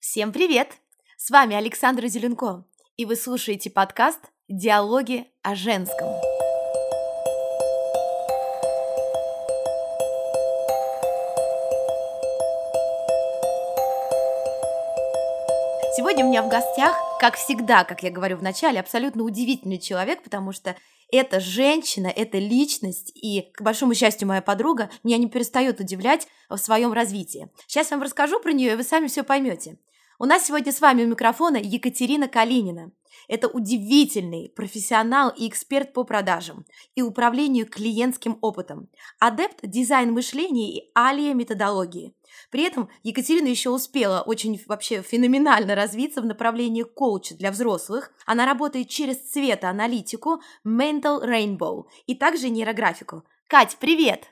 Всем привет! С вами Александра Зеленко, и вы слушаете подкаст «Диалоги о женском». Сегодня у меня в гостях, как всегда, как я говорю в начале, абсолютно удивительный человек, потому что это женщина, это личность, и, к большому счастью, моя подруга меня не перестает удивлять в своем развитии. Сейчас я вам расскажу про нее, и вы сами все поймете. У нас сегодня с вами у микрофона Екатерина Калинина. Это удивительный профессионал и эксперт по продажам и управлению клиентским опытом, адепт дизайн мышления и алия методологии. При этом Екатерина еще успела очень вообще феноменально развиться в направлении коуча для взрослых. Она работает через цветоаналитику Mental Rainbow и также нейрографику. Кать, привет!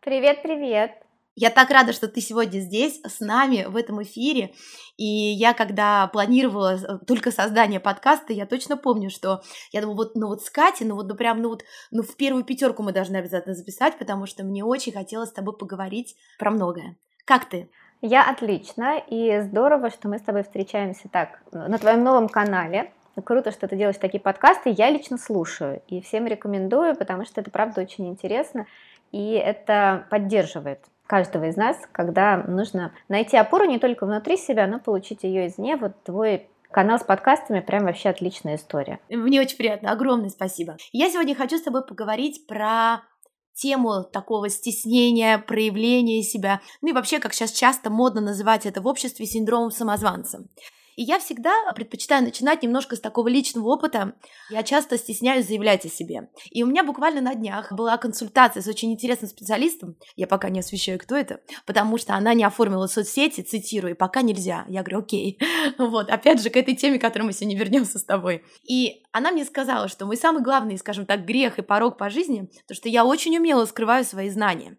Привет-привет! Я так рада, что ты сегодня здесь с нами в этом эфире. И я, когда планировала э, только создание подкаста, я точно помню, что я думаю, вот, ну вот с Катей, ну вот, ну прям, ну вот, ну в первую пятерку мы должны обязательно записать, потому что мне очень хотелось с тобой поговорить про многое. Как ты? Я отлично, и здорово, что мы с тобой встречаемся так на твоем новом канале. Круто, что ты делаешь такие подкасты. Я лично слушаю и всем рекомендую, потому что это правда очень интересно, и это поддерживает каждого из нас, когда нужно найти опору не только внутри себя, но получить ее извне. Вот твой канал с подкастами прям вообще отличная история. Мне очень приятно, огромное спасибо. Я сегодня хочу с тобой поговорить про тему такого стеснения, проявления себя, ну и вообще, как сейчас часто модно называть это в обществе, синдромом самозванца. И я всегда предпочитаю начинать немножко с такого личного опыта. Я часто стесняюсь заявлять о себе. И у меня буквально на днях была консультация с очень интересным специалистом. Я пока не освещаю, кто это, потому что она не оформила соцсети, цитирую, пока нельзя. Я говорю, окей. Вот, опять же, к этой теме, к которой мы сегодня вернемся с тобой. И она мне сказала, что мой самый главный, скажем так, грех и порог по жизни, то, что я очень умело скрываю свои знания.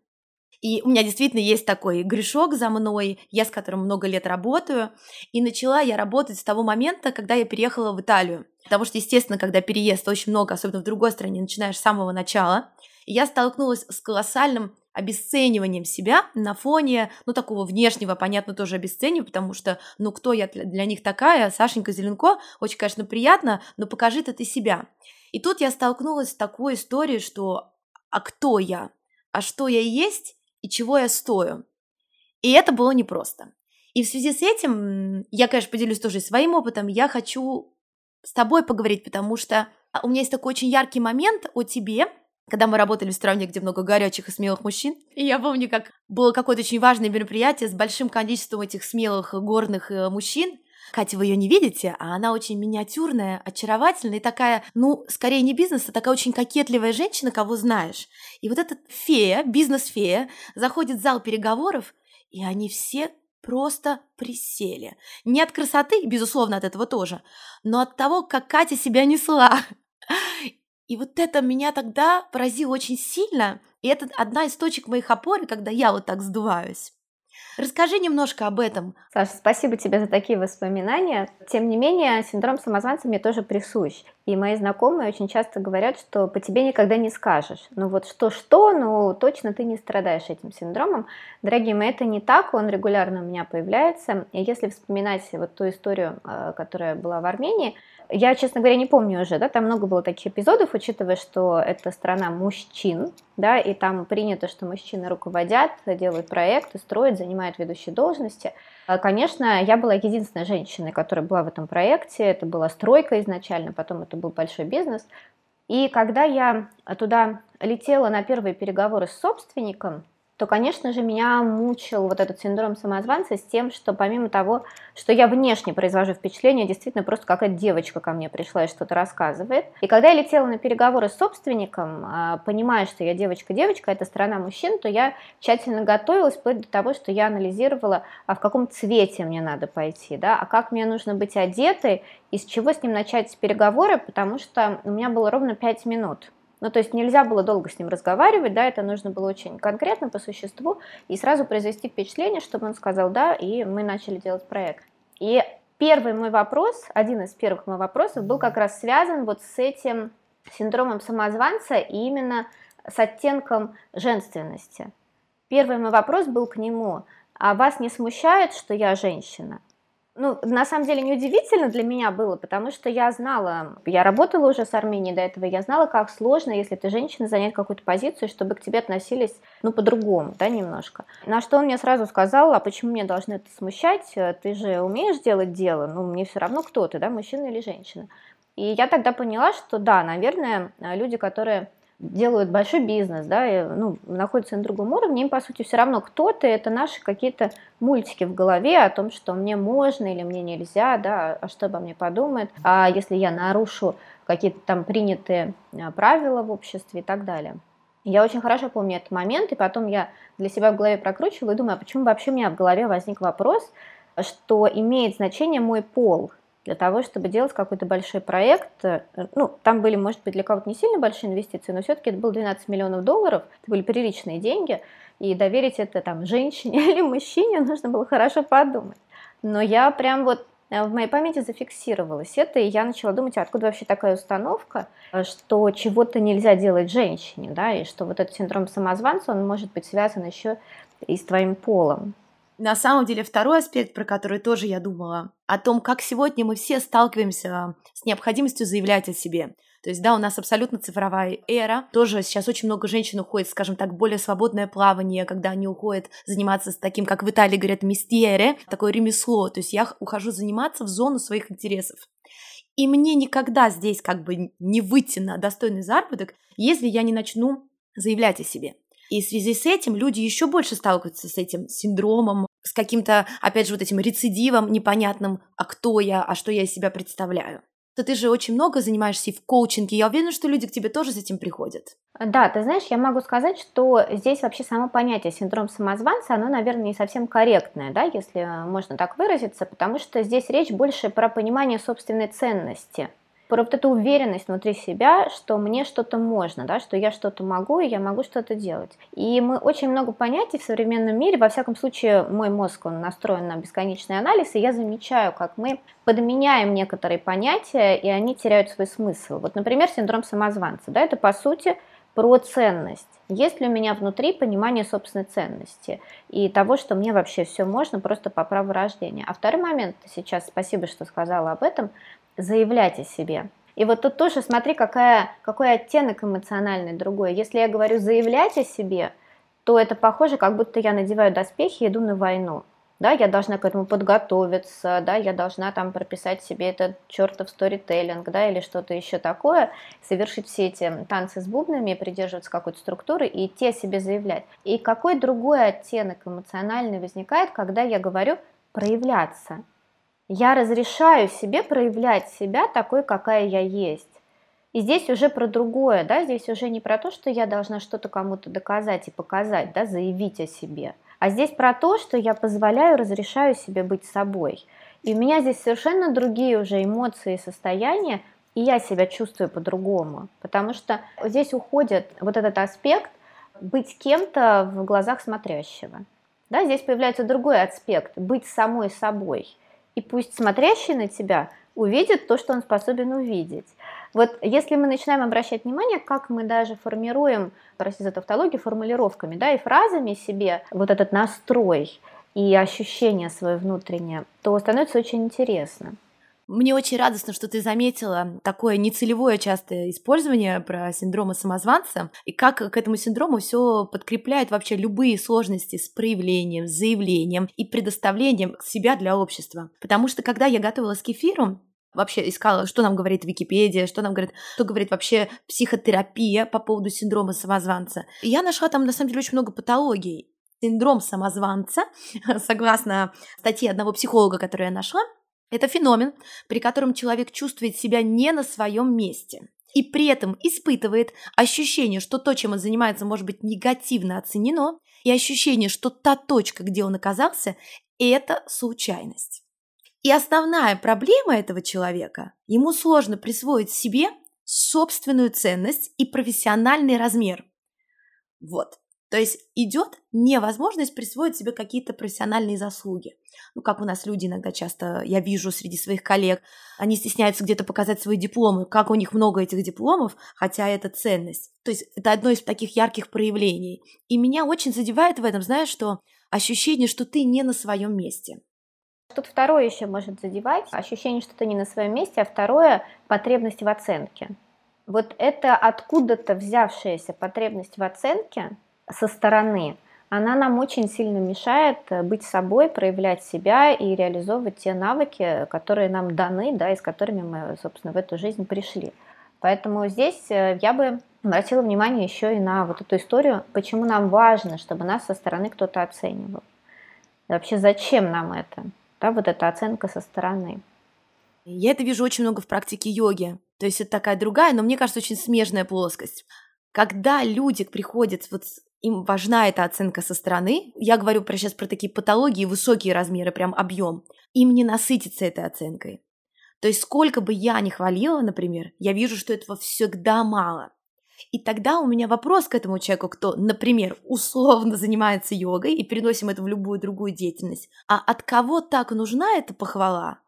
И у меня действительно есть такой грешок за мной, я с которым много лет работаю. И начала я работать с того момента, когда я переехала в Италию. Потому что, естественно, когда переезд очень много, особенно в другой стране, начинаешь с самого начала. И я столкнулась с колоссальным обесцениванием себя на фоне, ну, такого внешнего, понятно, тоже обесценивания, потому что, ну, кто я для них такая, Сашенька Зеленко, очень, конечно, приятно, но покажи-то ты себя. И тут я столкнулась с такой историей, что а кто я? А что я есть? И чего я стою. И это было непросто. И в связи с этим, я, конечно, поделюсь тоже своим опытом, я хочу с тобой поговорить, потому что а, у меня есть такой очень яркий момент о тебе, когда мы работали в стране, где много горячих и смелых мужчин. И я помню, как было какое-то очень важное мероприятие с большим количеством этих смелых горных э, мужчин, Катя, вы ее не видите, а она очень миниатюрная, очаровательная и такая, ну, скорее не бизнес, а такая очень кокетливая женщина, кого знаешь. И вот эта фея, бизнес-фея, заходит в зал переговоров, и они все просто присели. Не от красоты, безусловно, от этого тоже, но от того, как Катя себя несла. И вот это меня тогда поразило очень сильно, и это одна из точек моих опор, когда я вот так сдуваюсь. Расскажи немножко об этом. Саша, спасибо тебе за такие воспоминания. Тем не менее, синдром самозванца мне тоже присущ. И мои знакомые очень часто говорят, что по тебе никогда не скажешь. Ну вот что-что, но точно ты не страдаешь этим синдромом. Дорогие мои, это не так, он регулярно у меня появляется. И если вспоминать вот ту историю, э, которая была в Армении, я, честно говоря, не помню уже, да, там много было таких эпизодов, учитывая, что это страна мужчин, да, и там принято, что мужчины руководят, делают проекты, строят, занимают ведущие должности. А, конечно, я была единственной женщиной, которая была в этом проекте, это была стройка изначально, потом это был большой бизнес. И когда я туда летела на первые переговоры с собственником, то, конечно же, меня мучил вот этот синдром самозванца с тем, что помимо того, что я внешне произвожу впечатление, действительно просто какая-то девочка ко мне пришла и что-то рассказывает. И когда я летела на переговоры с собственником, а, понимая, что я девочка-девочка, это страна мужчин, то я тщательно готовилась вплоть до того, что я анализировала, а в каком цвете мне надо пойти, да, а как мне нужно быть одетой, и с чего с ним начать переговоры, потому что у меня было ровно 5 минут. Ну, то есть нельзя было долго с ним разговаривать, да, это нужно было очень конкретно, по существу, и сразу произвести впечатление, чтобы он сказал «да», и мы начали делать проект. И первый мой вопрос, один из первых моих вопросов был как раз связан вот с этим синдромом самозванца и именно с оттенком женственности. Первый мой вопрос был к нему, а вас не смущает, что я женщина? Ну, на самом деле, неудивительно для меня было, потому что я знала, я работала уже с Арменией до этого, я знала, как сложно, если ты женщина, занять какую-то позицию, чтобы к тебе относились, ну, по-другому, да, немножко. На что он мне сразу сказал, а почему мне должно это смущать? Ты же умеешь делать дело, ну, мне все равно, кто ты, да, мужчина или женщина. И я тогда поняла, что да, наверное, люди, которые делают большой бизнес, да, и, ну, находятся на другом уровне, им, по сути, все равно кто ты, это наши какие-то мультики в голове о том, что мне можно или мне нельзя, да, а что обо мне подумают, а если я нарушу какие-то там принятые а, правила в обществе и так далее. Я очень хорошо помню этот момент, и потом я для себя в голове прокручивала и думаю, а почему вообще у меня в голове возник вопрос, что имеет значение мой пол, для того, чтобы делать какой-то большой проект. Ну, там были, может быть, для кого-то не сильно большие инвестиции, но все-таки это было 12 миллионов долларов, это были приличные деньги, и доверить это там женщине или мужчине нужно было хорошо подумать. Но я прям вот э, в моей памяти зафиксировалось это, и я начала думать, а откуда вообще такая установка, э, что чего-то нельзя делать женщине, да, и что вот этот синдром самозванца, он может быть связан еще и с твоим полом. На самом деле второй аспект, про который тоже я думала, о том, как сегодня мы все сталкиваемся с необходимостью заявлять о себе. То есть, да, у нас абсолютно цифровая эра. Тоже сейчас очень много женщин уходит, скажем так, более свободное плавание, когда они уходят заниматься с таким, как в Италии говорят, мистере, такое ремесло. То есть я ухожу заниматься в зону своих интересов. И мне никогда здесь как бы не выйти на достойный заработок, если я не начну заявлять о себе. И в связи с этим люди еще больше сталкиваются с этим синдромом, с каким-то, опять же, вот этим рецидивом непонятным, а кто я, а что я из себя представляю. То ты же очень много занимаешься и в коучинге. Я уверена, что люди к тебе тоже с этим приходят. Да, ты знаешь, я могу сказать, что здесь вообще само понятие синдром самозванца, оно, наверное, не совсем корректное, да, если можно так выразиться, потому что здесь речь больше про понимание собственной ценности про вот эту уверенность внутри себя, что мне что-то можно, да, что я что-то могу, и я могу что-то делать. И мы очень много понятий в современном мире, во всяком случае, мой мозг, он настроен на бесконечный анализ, и я замечаю, как мы подменяем некоторые понятия, и они теряют свой смысл. Вот, например, синдром самозванца, да, это, по сути, про ценность. Есть ли у меня внутри понимание собственной ценности и того, что мне вообще все можно просто по праву рождения. А второй момент, сейчас спасибо, что сказала об этом, заявлять о себе. И вот тут тоже смотри, какая, какой оттенок эмоциональный другой. Если я говорю заявлять о себе, то это похоже, как будто я надеваю доспехи и иду на войну. Да, я должна к этому подготовиться, да, я должна там прописать себе этот чертов сторителлинг, да, или что-то еще такое, совершить все эти танцы с бубнами, придерживаться какой-то структуры и идти о себе заявлять. И какой другой оттенок эмоциональный возникает, когда я говорю проявляться, я разрешаю себе проявлять себя такой, какая я есть. И здесь уже про другое, да, здесь уже не про то, что я должна что-то кому-то доказать и показать, да, заявить о себе, а здесь про то, что я позволяю, разрешаю себе быть собой. И у меня здесь совершенно другие уже эмоции и состояния, и я себя чувствую по-другому, потому что здесь уходит вот этот аспект быть кем-то в глазах смотрящего. Да, здесь появляется другой аспект, быть самой собой – и пусть смотрящий на тебя увидит то, что он способен увидеть. Вот если мы начинаем обращать внимание, как мы даже формируем, простите за тавтологию, формулировками, да, и фразами себе вот этот настрой и ощущение свое внутреннее, то становится очень интересно. Мне очень радостно, что ты заметила такое нецелевое частое использование про синдрома самозванца, и как к этому синдрому все подкрепляет вообще любые сложности с проявлением, с заявлением и предоставлением себя для общества. Потому что когда я готовилась к эфиру, вообще искала, что нам говорит Википедия, что нам говорит, что говорит вообще психотерапия по поводу синдрома самозванца. И я нашла там, на самом деле, очень много патологий. Синдром самозванца, согласно статье одного психолога, которую я нашла, это феномен, при котором человек чувствует себя не на своем месте и при этом испытывает ощущение, что то, чем он занимается, может быть негативно оценено, и ощущение, что та точка, где он оказался, это случайность. И основная проблема этого человека – ему сложно присвоить себе собственную ценность и профессиональный размер. Вот. То есть идет невозможность присвоить себе какие-то профессиональные заслуги. Ну, как у нас люди иногда часто, я вижу среди своих коллег, они стесняются где-то показать свои дипломы, как у них много этих дипломов, хотя это ценность. То есть это одно из таких ярких проявлений. И меня очень задевает в этом, знаешь, что ощущение, что ты не на своем месте. Тут второе еще может задевать, ощущение, что ты не на своем месте, а второе – потребность в оценке. Вот это откуда-то взявшаяся потребность в оценке со стороны, она нам очень сильно мешает быть собой, проявлять себя и реализовывать те навыки, которые нам даны, да, и с которыми мы, собственно, в эту жизнь пришли. Поэтому здесь э, я бы обратила внимание еще и на вот эту историю, почему нам важно, чтобы нас со стороны кто-то оценивал. И вообще, зачем нам это? Да, вот эта оценка со стороны. Я это вижу очень много в практике йоги. То есть это такая другая, но мне кажется, очень смежная плоскость. Когда люди приходят, вот им важна эта оценка со стороны, я говорю про сейчас про такие патологии, высокие размеры, прям объем, им не насытиться этой оценкой. То есть сколько бы я ни хвалила, например, я вижу, что этого всегда мало. И тогда у меня вопрос к этому человеку, кто, например, условно занимается йогой и переносим это в любую другую деятельность. А от кого так нужна эта похвала,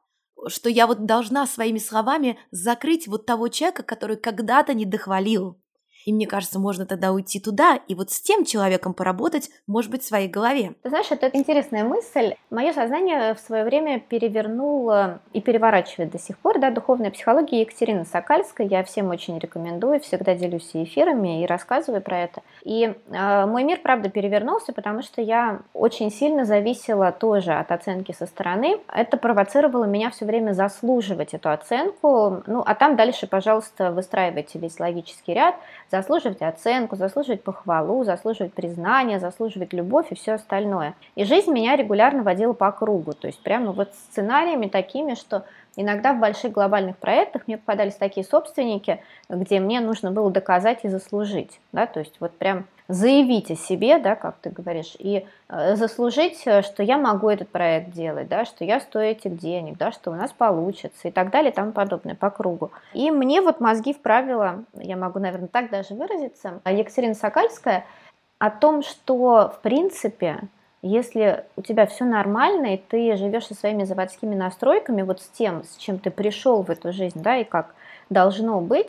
что я вот должна своими словами закрыть вот того человека, который когда-то не дохвалил? И мне кажется, можно тогда уйти туда и вот с тем человеком поработать, может быть, в своей голове. Ты знаешь, это интересная мысль. Мое сознание в свое время перевернуло и переворачивает до сих пор, да, духовная психология Екатерины Сокальской. Я всем очень рекомендую, всегда делюсь эфирами и рассказываю про это. И э, мой мир, правда, перевернулся, потому что я очень сильно зависела тоже от оценки со стороны. Это провоцировало меня все время заслуживать эту оценку. Ну, а там дальше, пожалуйста, выстраивайте весь логический ряд заслуживать оценку, заслуживать похвалу, заслуживать признание, заслуживать любовь и все остальное. И жизнь меня регулярно водила по кругу, то есть прямо вот сценариями такими, что Иногда в больших глобальных проектах мне попадались такие собственники, где мне нужно было доказать и заслужить, да, то есть вот прям заявить о себе, да, как ты говоришь, и э, заслужить, э, что я могу этот проект делать, да, что я стою этих денег, да, что у нас получится и так далее и тому подобное по кругу. И мне вот мозги вправила, я могу, наверное, так даже выразиться, Екатерина Сокальская о том, что в принципе если у тебя все нормально, и ты живешь со своими заводскими настройками, вот с тем, с чем ты пришел в эту жизнь, да, и как должно быть,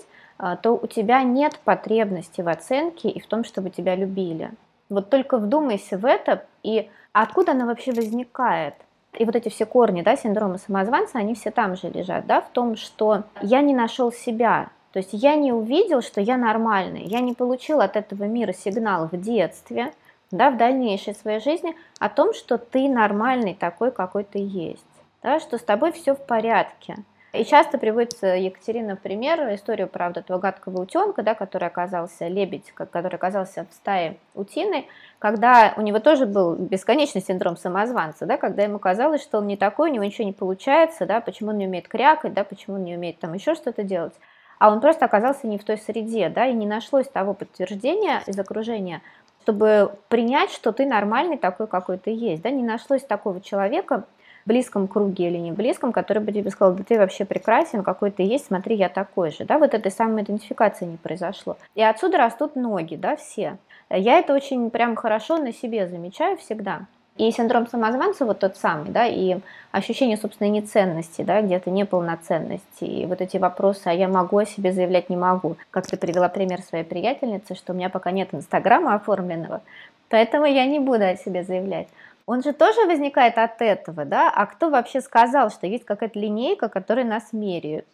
то у тебя нет потребности в оценке и в том, чтобы тебя любили. Вот только вдумайся в это, и откуда она вообще возникает? И вот эти все корни, да, синдрома самозванца, они все там же лежат, да, в том, что я не нашел себя, то есть я не увидел, что я нормальный, я не получил от этого мира сигнал в детстве, да, в дальнейшей своей жизни о том, что ты нормальный такой, какой ты есть, да, что с тобой все в порядке. И часто приводится Екатерина в пример историю, правда, этого гадкого утенка, да, который оказался лебедь, который оказался в стае утиной, когда у него тоже был бесконечный синдром самозванца, да, когда ему казалось, что он не такой, у него ничего не получается, да, почему он не умеет крякать, да, почему он не умеет там еще что-то делать, а он просто оказался не в той среде, да, и не нашлось того подтверждения из окружения, чтобы принять, что ты нормальный такой, какой ты есть. Да? Не нашлось такого человека близком круге или не близком, который бы тебе сказал, да ты вообще прекрасен, какой ты есть, смотри, я такой же. Да? Вот этой самой идентификации не произошло. И отсюда растут ноги, да, все. Я это очень прям хорошо на себе замечаю всегда. И синдром самозванца вот тот самый, да, и ощущение собственной неценности, да, где-то неполноценности, и вот эти вопросы, а я могу о себе заявлять, не могу. Как ты привела пример своей приятельницы, что у меня пока нет инстаграма оформленного, поэтому я не буду о себе заявлять. Он же тоже возникает от этого, да, а кто вообще сказал, что есть какая-то линейка, которая нас меряют?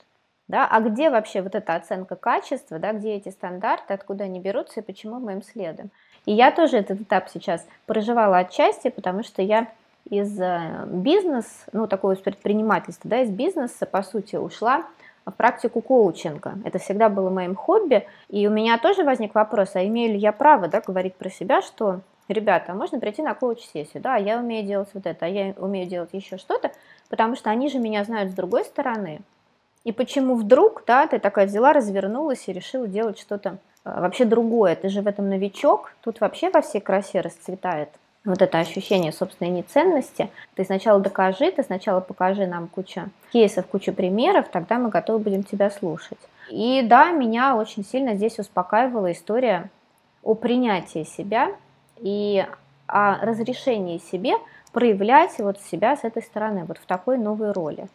Да, а где вообще вот эта оценка качества, да, где эти стандарты, откуда они берутся и почему мы им следуем? И я тоже этот этап сейчас проживала отчасти, потому что я из э, бизнеса, ну, такого из предпринимательства, да, из бизнеса, по сути, ушла в практику коучинга. Это всегда было моим хобби. И у меня тоже возник вопрос, а имею ли я право да, говорить про себя, что, ребята, можно прийти на коуч-сессию, да, я умею делать вот это, а я умею делать еще что-то, потому что они же меня знают с другой стороны. И почему вдруг, да, ты такая взяла, развернулась и решила делать что-то а, вообще другое. Ты же в этом новичок, тут вообще во всей красе расцветает вот это ощущение собственной неценности. Ты сначала докажи, ты сначала покажи нам кучу кейсов, кучу примеров, тогда мы готовы будем тебя слушать. И да, меня очень сильно здесь успокаивала история о принятии себя и о разрешении себе проявлять вот себя с этой стороны, вот в такой новой роли.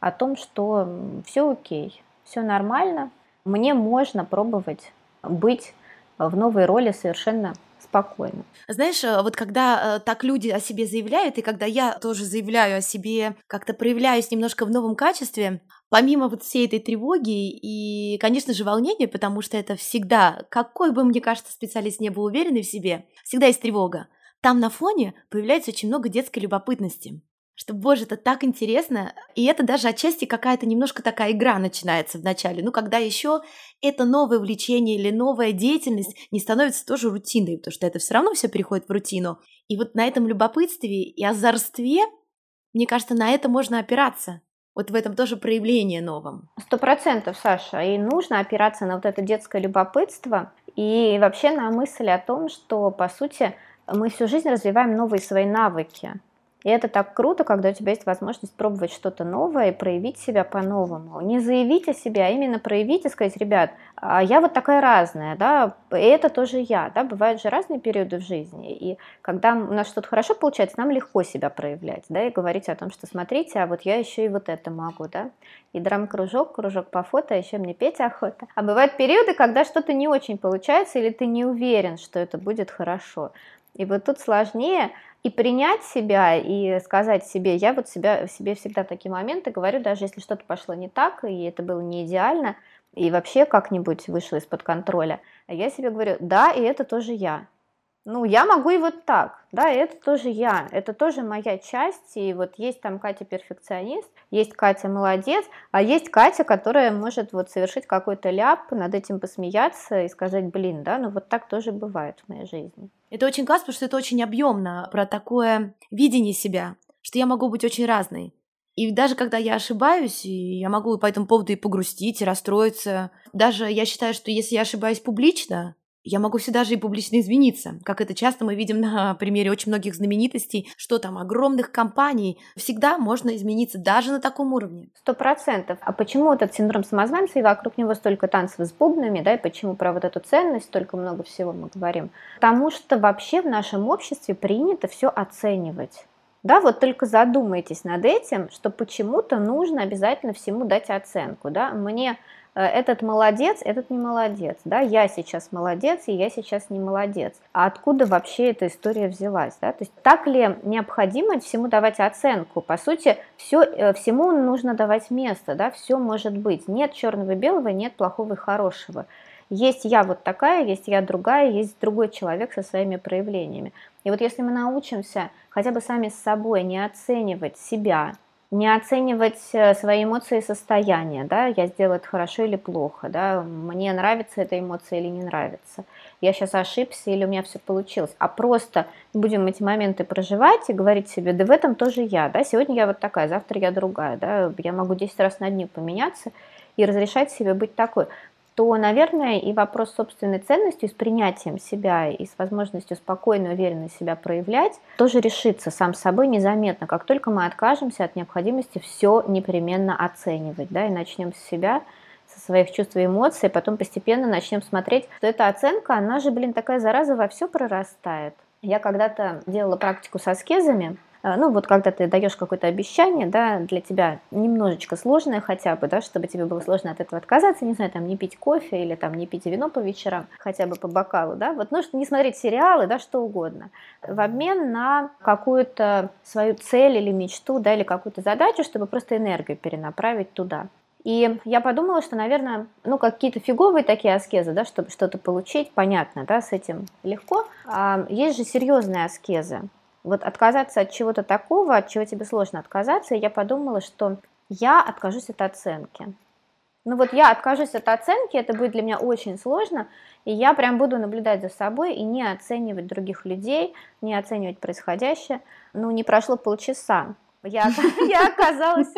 О том, что все окей, все нормально, мне можно пробовать быть в новой роли совершенно спокойно. Знаешь, э, вот когда э, так люди о себе заявляют, и когда я тоже заявляю о себе, как-то проявляюсь немножко в новом качестве, помимо вот всей этой тревоги и, конечно же, волнения, потому что это всегда, какой бы, мне кажется, специалист не был уверенный в себе, всегда есть тревога. Там на фоне появляется очень много детской любопытности что, боже, это так интересно. И это даже отчасти какая-то немножко такая игра начинается в начале. Ну, когда еще это новое увлечение или новая деятельность не становится тоже рутиной, потому что это все равно все переходит в рутину. И вот на этом любопытстве и озорстве, мне кажется, на это можно опираться. Вот в этом тоже проявление новом. Сто процентов, Саша. И нужно опираться на вот это детское любопытство и вообще на мысль о том, что, по сути, мы всю жизнь развиваем новые свои навыки. И это так круто, когда у тебя есть возможность пробовать что-то новое и проявить себя по-новому. Не заявить о себе, а именно проявить и сказать, ребят, а я вот такая разная, да, и это тоже я, да, бывают же разные периоды в жизни, и когда у нас что-то хорошо получается, нам легко себя проявлять, да, и говорить о том, что смотрите, а вот я еще и вот это могу, да, и драм-кружок, кружок по фото, а еще мне петь охота. А бывают периоды, когда что-то не очень получается, или ты не уверен, что это будет хорошо. И вот тут сложнее и принять себя, и сказать себе, я вот себя, себе всегда такие моменты говорю, даже если что-то пошло не так, и это было не идеально, и вообще как-нибудь вышло из-под контроля, я себе говорю, да, и это тоже я. Ну, я могу и вот так, да, это тоже я, это тоже моя часть, и вот есть там Катя перфекционист, есть Катя молодец, а есть Катя, которая может вот совершить какой-то ляп, над этим посмеяться и сказать, блин, да, ну вот так тоже бывает в моей жизни. Это очень классно, потому что это очень объемно про такое видение себя, что я могу быть очень разной. И даже когда я ошибаюсь, и я могу по этому поводу и погрустить, и расстроиться. Даже я считаю, что если я ошибаюсь публично, я могу всегда же и публично извиниться, как это часто мы видим на примере очень многих знаменитостей, что там огромных компаний, всегда можно измениться даже на таком уровне. Сто процентов. А почему этот синдром самозванца и вокруг него столько танцев с бубнами, да, и почему про вот эту ценность столько много всего мы говорим? Потому что вообще в нашем обществе принято все оценивать. Да, вот только задумайтесь над этим, что почему-то нужно обязательно всему дать оценку. Да? Мне этот молодец, этот не молодец, да, я сейчас молодец, и я сейчас не молодец. А откуда вообще эта история взялась, да? То есть так ли необходимо всему давать оценку? По сути, все, э, всему нужно давать место, да, все может быть. Нет черного и белого, нет плохого и хорошего. Есть я вот такая, есть я другая, есть другой человек со своими проявлениями. И вот если мы научимся хотя бы сами с собой не оценивать себя, не оценивать э, свои эмоции и состояния, да, я сделала это хорошо или плохо, да, мне нравится эта эмоция или не нравится, я сейчас ошибся или у меня все получилось, а просто будем эти моменты проживать и говорить себе, да в этом тоже я, да, сегодня я вот такая, завтра я другая, да, я могу 10 раз на дню поменяться и разрешать себе быть такой то, наверное, и вопрос собственной ценностью, с принятием себя и с возможностью спокойно, уверенно себя проявлять, тоже решится сам собой незаметно, как только мы откажемся от необходимости все непременно оценивать, да, и начнем с себя, со своих чувств и эмоций, потом постепенно начнем смотреть, что эта оценка, она же, блин, такая зараза во все прорастает. Я когда-то делала практику с аскезами, а, ну вот когда ты даешь какое-то обещание, да, для тебя немножечко сложное хотя бы, да, чтобы тебе было сложно от этого отказаться, не знаю, там не пить кофе или там не пить вино по вечерам, хотя бы по бокалу, да, вот, ну, не смотреть сериалы, да, что угодно, в обмен на какую-то свою цель или мечту, да, или какую-то задачу, чтобы просто энергию перенаправить туда. И я подумала, что, наверное, ну, какие-то фиговые такие аскезы, да, чтобы что-то получить, понятно, да, с этим легко. А есть же серьезные аскезы вот отказаться от чего-то такого, от чего тебе сложно отказаться, и я подумала, что я откажусь от оценки. Ну вот я откажусь от оценки, это будет для меня очень сложно, и я прям буду наблюдать за собой и не оценивать других людей, не оценивать происходящее. Ну, не прошло полчаса, я, я оказалась,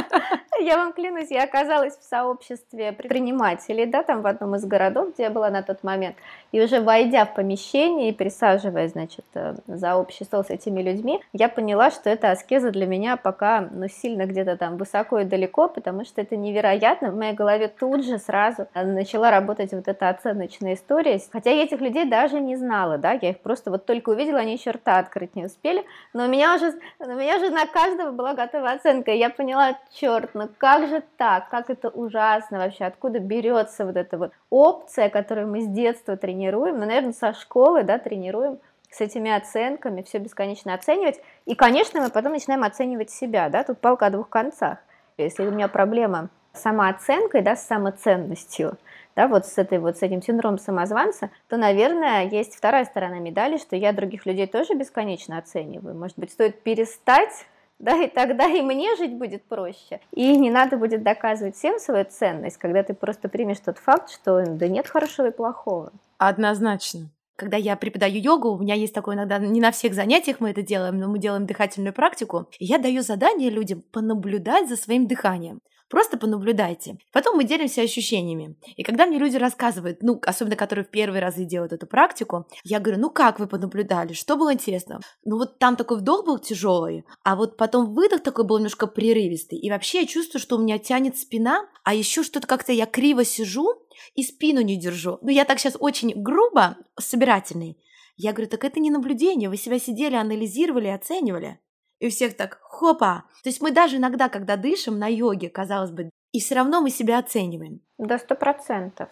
я вам клянусь, я оказалась в сообществе предпринимателей, да, там в одном из городов, где я была на тот момент, и уже войдя в помещение и присаживаясь, значит, э, за общий стол с этими людьми, я поняла, что эта аскеза для меня пока, ну, сильно где-то там высоко и далеко, потому что это невероятно, в моей голове тут же сразу начала работать вот эта оценочная история, хотя я этих людей даже не знала, да, я их просто вот только увидела, они еще рта открыть не успели, но у меня уже, у меня уже на каждого была готова оценка. И я поняла, черт, ну как же так, как это ужасно вообще, откуда берется вот эта вот опция, которую мы с детства тренируем, ну, наверное, со школы, да, тренируем, с этими оценками, все бесконечно оценивать. И, конечно, мы потом начинаем оценивать себя, да, тут палка о двух концах. Если у меня проблема с самооценкой, да, с самоценностью, да, вот с, этой, вот с этим синдромом самозванца, то, наверное, есть вторая сторона медали, что я других людей тоже бесконечно оцениваю. Может быть, стоит перестать да, и тогда и мне жить будет проще. И не надо будет доказывать всем свою ценность, когда ты просто примешь тот факт, что да нет хорошего и плохого. Однозначно когда я преподаю йогу, у меня есть такое иногда, не на всех занятиях мы это делаем, но мы делаем дыхательную практику, и я даю задание людям понаблюдать за своим дыханием. Просто понаблюдайте. Потом мы делимся ощущениями. И когда мне люди рассказывают, ну, особенно которые в первый раз делают эту практику, я говорю, ну как вы понаблюдали, что было интересно? Ну вот там такой вдох был тяжелый, а вот потом выдох такой был немножко прерывистый. И вообще я чувствую, что у меня тянет спина, а еще что-то как-то я криво сижу и спину не держу. Ну я так сейчас очень грубо, собирательный. Я говорю, так это не наблюдение, вы себя сидели, анализировали, оценивали и у всех так хопа. То есть мы даже иногда, когда дышим на йоге, казалось бы, и все равно мы себя оцениваем. До сто процентов.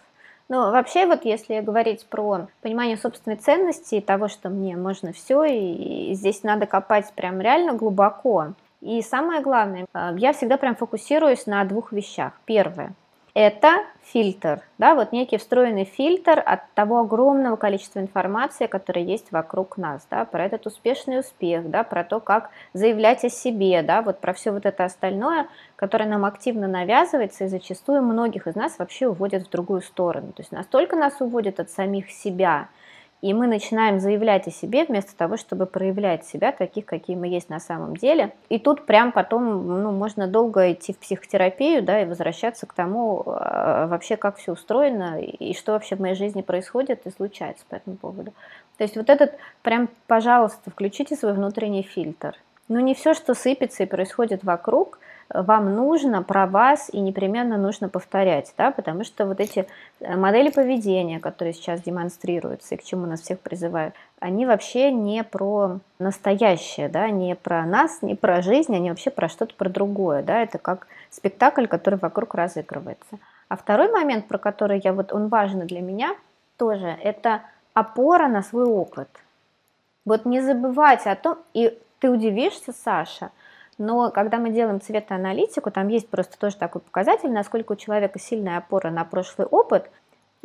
Ну, вообще, вот если говорить про понимание собственной ценности и того, что мне можно все, и, здесь надо копать прям реально глубоко. И самое главное, э, я всегда прям фокусируюсь на двух вещах. Первое это фильтр, да, вот некий встроенный фильтр от того огромного количества информации, которая есть вокруг нас, да, про этот успешный успех, да, про то, как заявлять о себе, да, вот про все вот это остальное, которое нам активно навязывается и зачастую многих из нас вообще уводит в другую сторону. То есть настолько нас уводит от самих себя, и мы начинаем заявлять о себе вместо того, чтобы проявлять себя таких, какие мы есть на самом деле. И тут прям потом ну, можно долго идти в психотерапию да, и возвращаться к тому а, вообще, как все устроено и что вообще в моей жизни происходит и случается по этому поводу. То есть вот этот прям, пожалуйста, включите свой внутренний фильтр. Ну не все, что сыпется и происходит вокруг – вам нужно про вас и непременно нужно повторять, да, потому что вот эти э, модели поведения, которые сейчас демонстрируются и к чему нас всех призывают, они вообще не про настоящее, да, не про нас, не про жизнь, они вообще про что-то про другое, да, это как спектакль, который вокруг разыгрывается. А второй момент, про который я вот, он важен для меня тоже, это опора на свой опыт. Вот не забывать о том, и ты удивишься, Саша, но когда мы делаем цветоаналитику, там есть просто тоже такой показатель, насколько у человека сильная опора на прошлый опыт.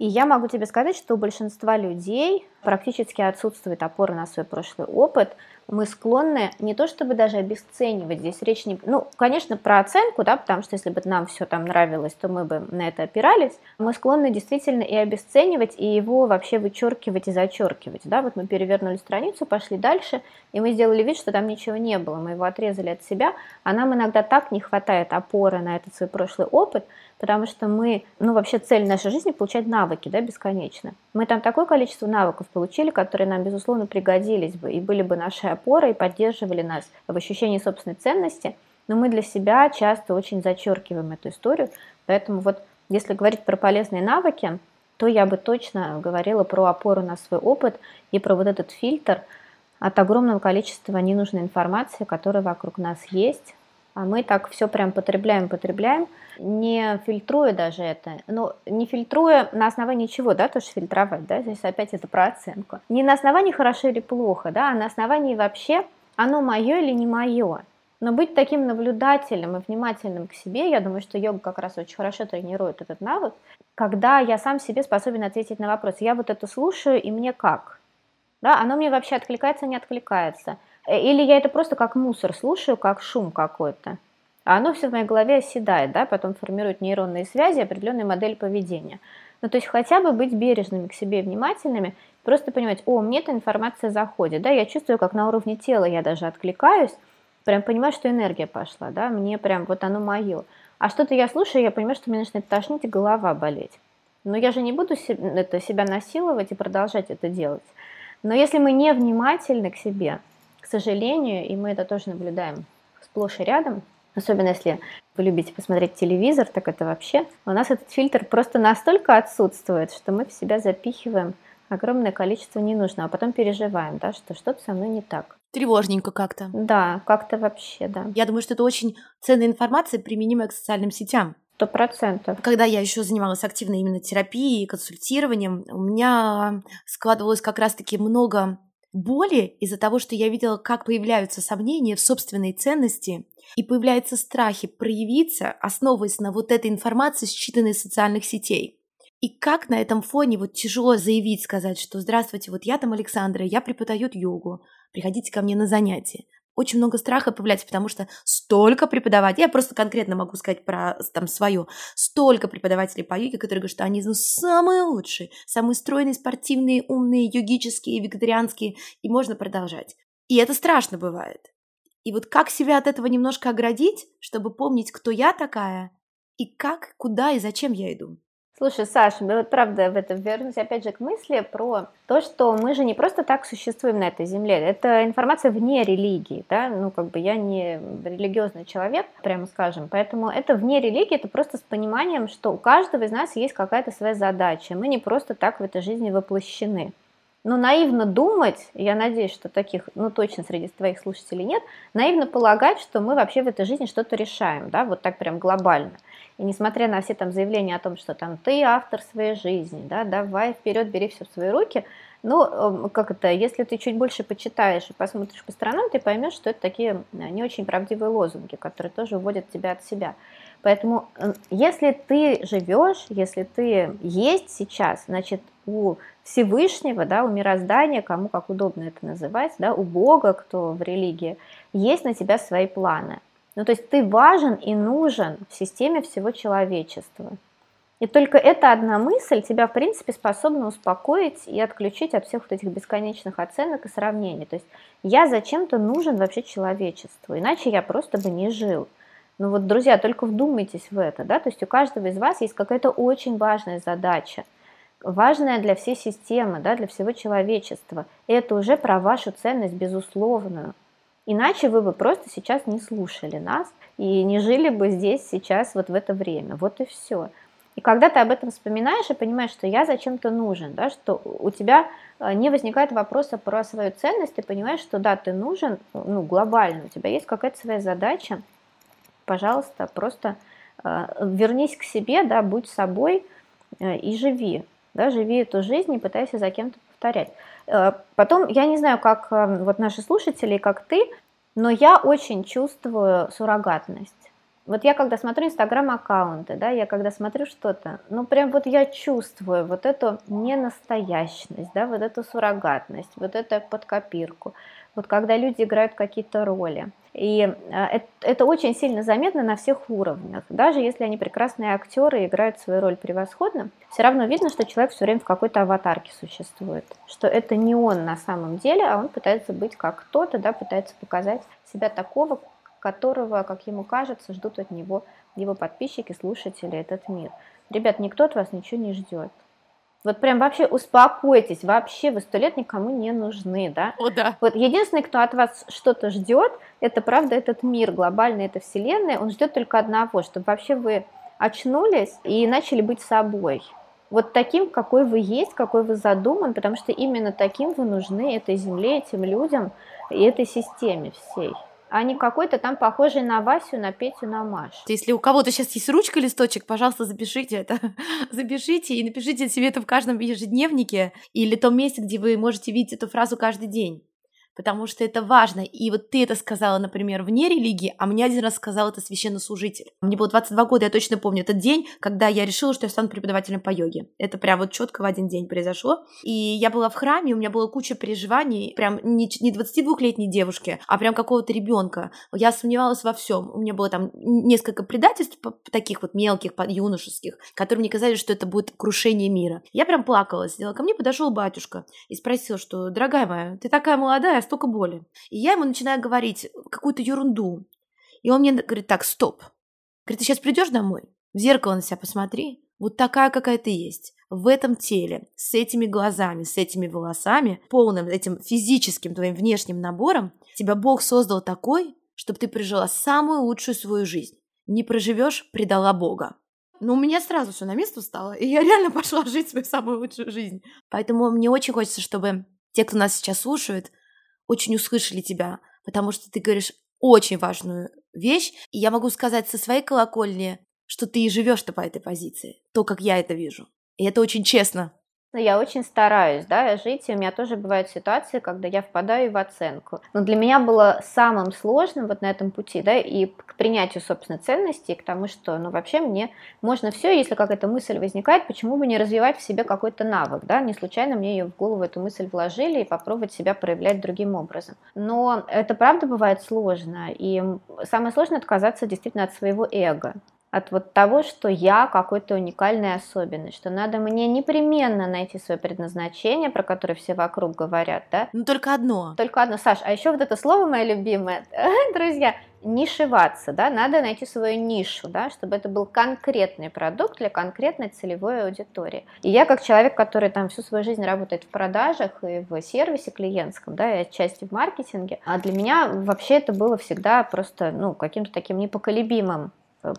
И я могу тебе сказать, что у большинства людей практически отсутствует опора на свой прошлый опыт – мы склонны не то чтобы даже обесценивать, здесь речь не... Ну, конечно, про оценку, да, потому что если бы нам все там нравилось, то мы бы на это опирались. Мы склонны действительно и обесценивать, и его вообще вычеркивать и зачеркивать, да, вот мы перевернули страницу, пошли дальше, и мы сделали вид, что там ничего не было, мы его отрезали от себя, а нам иногда так не хватает опоры на этот свой прошлый опыт, потому что мы, ну вообще цель нашей жизни получать навыки, да, бесконечно. Мы там такое количество навыков получили, которые нам, безусловно, пригодились бы и были бы нашей опорой, и поддерживали нас в ощущении собственной ценности, но мы для себя часто очень зачеркиваем эту историю, поэтому вот если говорить про полезные навыки, то я бы точно говорила про опору на свой опыт и про вот этот фильтр от огромного количества ненужной информации, которая вокруг нас есть, а мы так все прям потребляем, потребляем, не фильтруя даже это. Ну, не фильтруя на основании чего, да, тоже фильтровать, да, здесь опять это про оценку. Не на основании хорошо или плохо, да, а на основании вообще, оно мое или не мое. Но быть таким наблюдателем и внимательным к себе, я думаю, что йога как раз очень хорошо тренирует этот навык, когда я сам себе способен ответить на вопрос, я вот это слушаю, и мне как? Да, оно мне вообще откликается, не откликается – или я это просто как мусор слушаю, как шум какой-то. А оно все в моей голове оседает, да, потом формирует нейронные связи, определенную модель поведения. Ну, то есть хотя бы быть бережными к себе, внимательными, просто понимать, о, мне эта информация заходит, да, я чувствую, как на уровне тела я даже откликаюсь, прям понимаю, что энергия пошла, да, мне прям вот оно мое. А что-то я слушаю, я понимаю, что мне начинает тошнить и голова болеть. Но я же не буду это, себя насиловать и продолжать это делать. Но если мы не внимательны к себе, сожалению, и мы это тоже наблюдаем сплошь и рядом, особенно если вы любите посмотреть телевизор, так это вообще, у нас этот фильтр просто настолько отсутствует, что мы в себя запихиваем огромное количество ненужного, а потом переживаем, да, что что-то со мной не так. Тревожненько как-то. Да, как-то вообще, да. Я думаю, что это очень ценная информация, применимая к социальным сетям. Сто процентов. Когда я еще занималась активно именно терапией, консультированием, у меня складывалось как раз-таки много боли из-за того, что я видела, как появляются сомнения в собственной ценности и появляются страхи проявиться, основываясь на вот этой информации, считанной из социальных сетей. И как на этом фоне вот тяжело заявить, сказать, что «Здравствуйте, вот я там Александра, я преподаю йогу, приходите ко мне на занятия». Очень много страха появляется, потому что столько преподавателей, я просто конкретно могу сказать про там свое, столько преподавателей по йоге, которые говорят, что они ну, самые лучшие, самые стройные, спортивные, умные, йогические, вегетарианские, и можно продолжать. И это страшно бывает. И вот как себя от этого немножко оградить, чтобы помнить, кто я такая, и как, куда и зачем я иду. Слушай, Саша, мы правда в это вернусь опять же к мысли про то, что мы же не просто так существуем на этой земле. Это информация вне религии, да, ну как бы я не религиозный человек, прямо скажем, поэтому это вне религии, это просто с пониманием, что у каждого из нас есть какая-то своя задача, мы не просто так в этой жизни воплощены. Но наивно думать, я надеюсь, что таких, ну точно среди твоих слушателей нет, наивно полагать, что мы вообще в этой жизни что-то решаем, да, вот так прям глобально. И несмотря на все там заявления о том, что там ты автор своей жизни, да, давай вперед, бери все в свои руки, ну, эм, как это, если ты чуть больше почитаешь и посмотришь по сторонам, ты поймешь, что это такие э, не очень правдивые лозунги, которые тоже уводят тебя от себя. Поэтому, э, если ты живешь, если ты есть сейчас, значит, у Всевышнего, да, у мироздания, кому как удобно это называть, да, у Бога, кто в религии, есть на тебя свои планы. Ну, то есть ты важен и нужен в системе всего человечества. И только эта одна мысль тебя, в принципе, способна успокоить и отключить от всех вот этих бесконечных оценок и сравнений. То есть я зачем-то нужен вообще человечеству, иначе я просто бы не жил. Ну вот, друзья, только вдумайтесь в это, да, то есть у каждого из вас есть какая-то очень важная задача, важная для всей системы, да, для всего человечества. И это уже про вашу ценность безусловную. Иначе вы бы просто сейчас не слушали нас и не жили бы здесь сейчас вот в это время. Вот и все. И когда ты об этом вспоминаешь и понимаешь, что я зачем-то нужен, да, что у тебя э, не возникает вопроса про свою ценность, ты понимаешь, что да, ты нужен, ну, глобально, у тебя есть какая-то своя задача, пожалуйста, просто э, вернись к себе, да, будь собой э, и живи, да, живи эту жизнь, не пытайся за кем-то повторять. Э, потом, я не знаю, как вот наши слушатели, как ты, но я очень чувствую суррогатность. Вот я когда смотрю инстаграм-аккаунты, да, я когда смотрю что-то, ну прям вот я чувствую вот эту ненастоящность, да, вот эту суррогатность, вот эту подкопирку, вот когда люди играют какие-то роли. И это, это очень сильно заметно на всех уровнях. Даже если они прекрасные актеры и играют свою роль превосходно, все равно видно, что человек все время в какой-то аватарке существует. Что это не он на самом деле, а он пытается быть как кто-то, да, пытается показать себя такого, которого, как ему кажется, ждут от него его подписчики, слушатели, этот мир. Ребят, никто от вас ничего не ждет. Вот прям вообще успокойтесь, вообще вы сто лет никому не нужны, да? О, да. Вот единственный, кто от вас что-то ждет, это правда этот мир глобальный, это вселенная, он ждет только одного, чтобы вообще вы очнулись и начали быть собой. Вот таким, какой вы есть, какой вы задуман, потому что именно таким вы нужны этой земле, этим людям и этой системе всей а не какой-то там похожий на Васю, на Петю, на Машу. Если у кого-то сейчас есть ручка, листочек, пожалуйста, запишите это. запишите и напишите себе это в каждом ежедневнике или том месте, где вы можете видеть эту фразу каждый день потому что это важно. И вот ты это сказала, например, вне религии, а мне один раз сказал это священнослужитель. Мне было 22 года, я точно помню этот день, когда я решила, что я стану преподавателем по йоге. Это прям вот четко в один день произошло. И я была в храме, у меня была куча переживаний, прям не, не 22-летней девушки, а прям какого-то ребенка. Я сомневалась во всем. У меня было там несколько предательств таких вот мелких, юношеских, которые мне казались, что это будет крушение мира. Я прям плакала, сидела. Ко мне подошел батюшка и спросил, что, дорогая моя, ты такая молодая, столько боли. И я ему начинаю говорить какую-то ерунду. И он мне говорит, так, стоп. Говорит, ты сейчас придешь домой, в зеркало на себя посмотри, вот такая, какая ты есть, в этом теле, с этими глазами, с этими волосами, полным этим физическим твоим внешним набором, тебя Бог создал такой, чтобы ты прожила самую лучшую свою жизнь. Не проживешь, предала Бога. Но у меня сразу все на место стало, и я реально пошла жить свою самую лучшую жизнь. Поэтому мне очень хочется, чтобы те, кто нас сейчас слушают, очень услышали тебя, потому что ты говоришь очень важную вещь, и я могу сказать со своей колокольни, что ты и живешь-то по этой позиции, то, как я это вижу. И это очень честно. Я очень стараюсь, да, жить, и у меня тоже бывают ситуации, когда я впадаю в оценку. Но для меня было самым сложным вот на этом пути, да, и к принятию собственной ценности, к тому, что, ну, вообще мне можно все, если какая-то мысль возникает, почему бы не развивать в себе какой-то навык, да, не случайно мне ее в голову эту мысль вложили и попробовать себя проявлять другим образом. Но это правда бывает сложно, и самое сложное отказаться действительно от своего эго, от вот того, что я какой-то уникальный особенный, что надо мне непременно найти свое предназначение, про которое все вокруг говорят, да? Ну, только одно. Только одно. Саш, а еще вот это слово мое любимое, друзья, нишеваться, да, надо найти свою нишу, да, чтобы это был конкретный продукт для конкретной целевой аудитории. И я как человек, который там всю свою жизнь работает в продажах и в сервисе клиентском, да, и отчасти в маркетинге, а для меня вообще это было всегда просто, ну, каким-то таким непоколебимым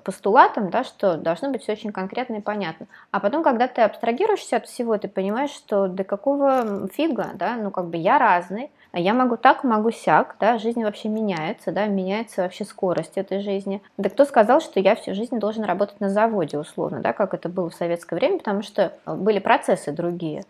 постулатом, да, что должно быть все очень конкретно и понятно. А потом, когда ты абстрагируешься от всего, ты понимаешь, что до какого фига, да, ну как бы я разный, а я могу так, могу сяк, да, жизнь вообще меняется, да, меняется вообще скорость этой жизни. Да кто сказал, что я всю жизнь должен работать на заводе условно, да, как это было в советское время, потому что были процессы другие.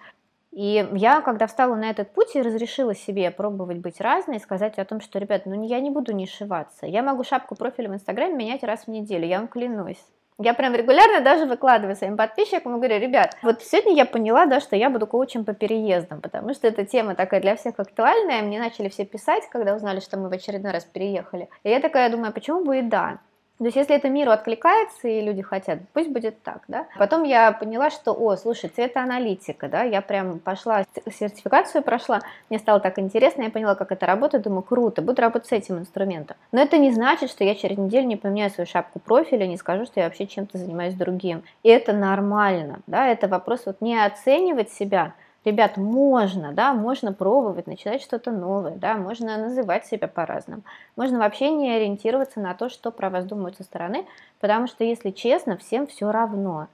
И я, когда встала на этот путь и разрешила себе пробовать быть разной, сказать о том, что, ребят, ну я не буду нишеваться. Я могу шапку профиля в Инстаграме менять раз в неделю, я вам клянусь. Я прям регулярно даже выкладываю своим подписчикам и говорю, ребят, вот сегодня я поняла, да, что я буду коучем по переездам, потому что эта тема такая для всех актуальная, мне начали все писать, когда узнали, что мы в очередной раз переехали. И я такая думаю, «А почему бы и да? То есть, если это миру откликается и люди хотят, пусть будет так, да. Потом я поняла, что, о, слушай, цветоаналитика, да, я прям пошла, сертификацию прошла, мне стало так интересно, я поняла, как это работает, думаю, круто, буду работать с этим инструментом. Но это не значит, что я через неделю не поменяю свою шапку профиля, не скажу, что я вообще чем-то занимаюсь другим. И это нормально, да, это вопрос вот не оценивать себя, ребят, можно, да, можно пробовать, начинать что-то новое, да, можно называть себя по-разному. Можно вообще не ориентироваться на то, что про вас думают со стороны, потому что, если честно, всем все равно.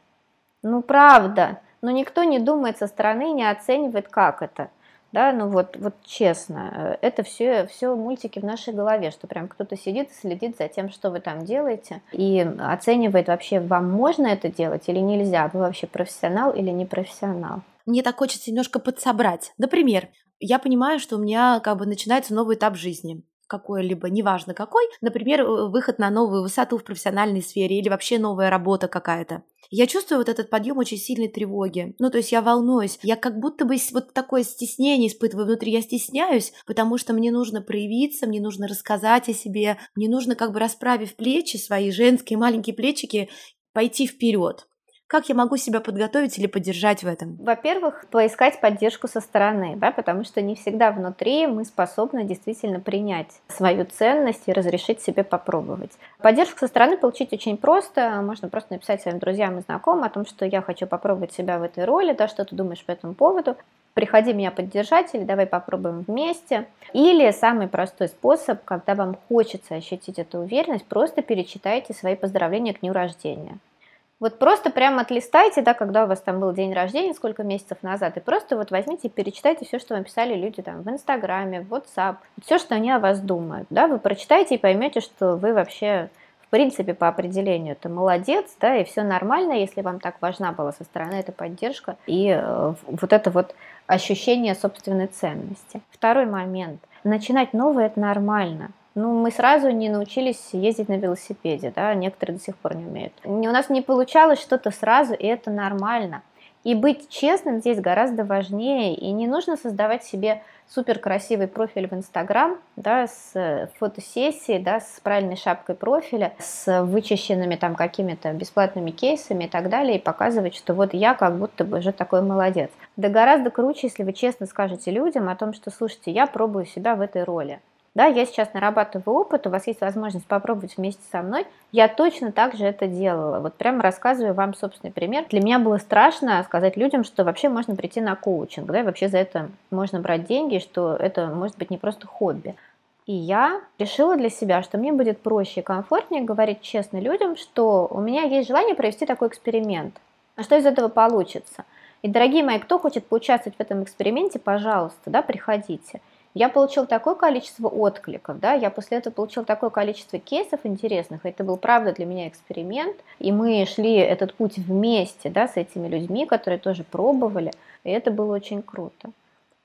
Ну, правда, но никто не думает со стороны, не оценивает, как это. Да, ну вот, вот честно, это все, все мультики в нашей голове, что прям кто-то сидит и следит за тем, что вы там делаете, и оценивает вообще, вам можно это делать или нельзя, вы вообще профессионал или не профессионал мне так хочется немножко подсобрать. Например, я понимаю, что у меня как бы начинается новый этап жизни какой-либо, неважно какой, например, выход на новую высоту в профессиональной сфере или вообще новая работа какая-то. Я чувствую вот этот подъем очень сильной тревоги. Ну, то есть я волнуюсь. Я как будто бы вот такое стеснение испытываю внутри. Я стесняюсь, потому что мне нужно проявиться, мне нужно рассказать о себе, мне нужно как бы расправив плечи, свои женские маленькие плечики, пойти вперед. Как я могу себя подготовить или поддержать в этом? Во-первых, поискать поддержку со стороны, да, потому что не всегда внутри мы способны действительно принять свою ценность и разрешить себе попробовать. Поддержку со стороны получить очень просто. Можно просто написать своим друзьям и знакомым о том, что я хочу попробовать себя в этой роли, да, что ты думаешь по этому поводу приходи меня поддержать или давай попробуем вместе. Или самый простой способ, когда вам хочется ощутить эту уверенность, просто перечитайте свои поздравления к дню рождения. Вот просто прямо отлистайте, да, когда у вас там был день рождения, сколько месяцев назад, и просто вот возьмите и перечитайте все, что вам писали люди там в Инстаграме, в WhatsApp, все, что они о вас думают, да, вы прочитаете и поймете, что вы вообще в принципе, по определению, это молодец, да, и все нормально, если вам так важна была со стороны эта поддержка и э, вот это вот ощущение собственной ценности. Второй момент. Начинать новое – это нормально. Ну, мы сразу не научились ездить на велосипеде, да, некоторые до сих пор не умеют. У нас не получалось что-то сразу, и это нормально. И быть честным здесь гораздо важнее, и не нужно создавать себе супер красивый профиль в Инстаграм, да, с фотосессией, да, с правильной шапкой профиля, с вычищенными там какими-то бесплатными кейсами и так далее, и показывать, что вот я как будто бы уже такой молодец. Да гораздо круче, если вы честно скажете людям о том, что, слушайте, я пробую себя в этой роли. Да, я сейчас нарабатываю опыт, у вас есть возможность попробовать вместе со мной. Я точно так же это делала. Вот прямо рассказываю вам собственный пример. Для меня было страшно сказать людям, что вообще можно прийти на коучинг, да, и вообще за это можно брать деньги, что это может быть не просто хобби. И я решила для себя, что мне будет проще и комфортнее говорить честно людям, что у меня есть желание провести такой эксперимент. А что из этого получится? И, дорогие мои, кто хочет поучаствовать в этом эксперименте, пожалуйста, да, приходите. Я получил такое количество откликов, да, я после этого получил такое количество кейсов интересных, это был, правда, для меня эксперимент, и мы шли этот путь вместе, да, с этими людьми, которые тоже пробовали, и это было очень круто.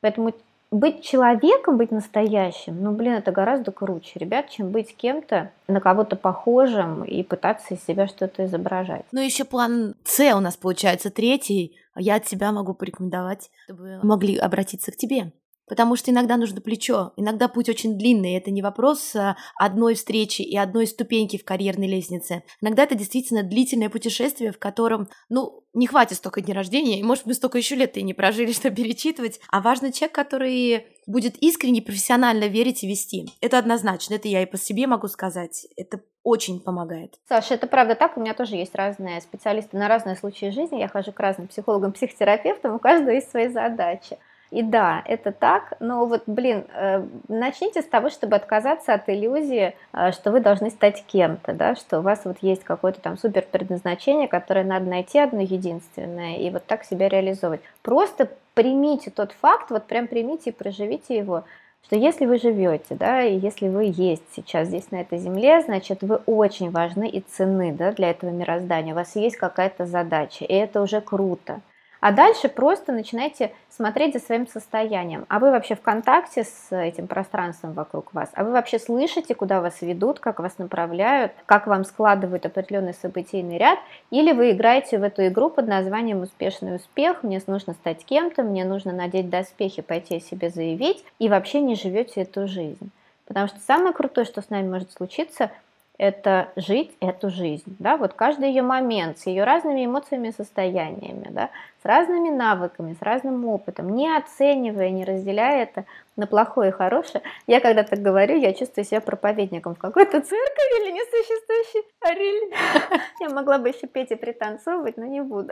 Поэтому быть человеком, быть настоящим, ну, блин, это гораздо круче, ребят, чем быть кем-то, на кого-то похожим и пытаться из себя что-то изображать. Ну, еще план С у нас получается третий. Я от себя могу порекомендовать, чтобы могли обратиться к тебе. Потому что иногда нужно плечо, иногда путь очень длинный. Это не вопрос а, одной встречи и одной ступеньки в карьерной лестнице. Иногда это действительно длительное путешествие, в котором, ну, не хватит столько дней рождения, и, может, мы столько еще лет и не прожили, чтобы перечитывать. А важный человек, который будет искренне, профессионально верить и вести. Это однозначно, это я и по себе могу сказать. Это очень помогает. Саша, это правда так. У меня тоже есть разные специалисты на разные случаи жизни. Я хожу к разным психологам, психотерапевтам. У каждого есть свои задачи. И да, это так, но вот, блин, э, начните с того, чтобы отказаться от иллюзии, э, что вы должны стать кем-то, да, что у вас вот есть какое-то там супер предназначение, которое надо найти одно единственное и вот так себя реализовывать. Просто примите тот факт, вот прям примите и проживите его, что если вы живете, да, и если вы есть сейчас здесь на этой земле, значит, вы очень важны и ценны, да, для этого мироздания. У вас есть какая-то задача, и это уже круто. А дальше просто начинайте смотреть за своим состоянием. А вы вообще в контакте с этим пространством вокруг вас? А вы вообще слышите, куда вас ведут, как вас направляют, как вам складывают определенный событийный ряд? Или вы играете в эту игру под названием «Успешный успех», «Мне нужно стать кем-то», «Мне нужно надеть доспехи, пойти о себе заявить», и вообще не живете эту жизнь. Потому что самое крутое, что с нами может случиться – это жить эту жизнь, да, вот каждый ее момент с ее разными эмоциями и состояниями, да, с разными навыками, с разным опытом, не оценивая, не разделяя это на плохое и хорошее. Я когда так говорю, я чувствую себя проповедником в какой-то церкви или несуществующей религии. Я могла бы еще петь и пританцовывать, но не буду.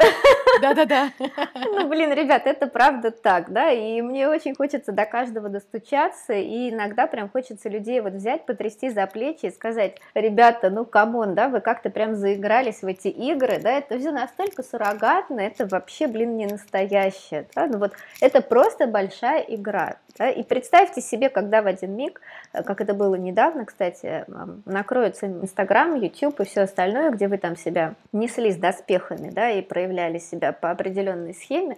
Да-да-да. Ну, блин, ребят, это правда так, да, и мне очень хочется до каждого достучаться, и иногда прям хочется людей вот взять, потрясти за плечи и сказать, ребята, ну, come on, да, вы как-то прям заигрались в эти игры, да, это все настолько суррогатно, это вообще, блин, не настоящее, да, ну вот это просто большая игра, да, и представьте себе, когда в один миг, э, как это было недавно, кстати, накроется Инстаграм, Ютуб и все остальное, где вы там себя несли с доспехами, да, и проявляли себя по определенной схеме,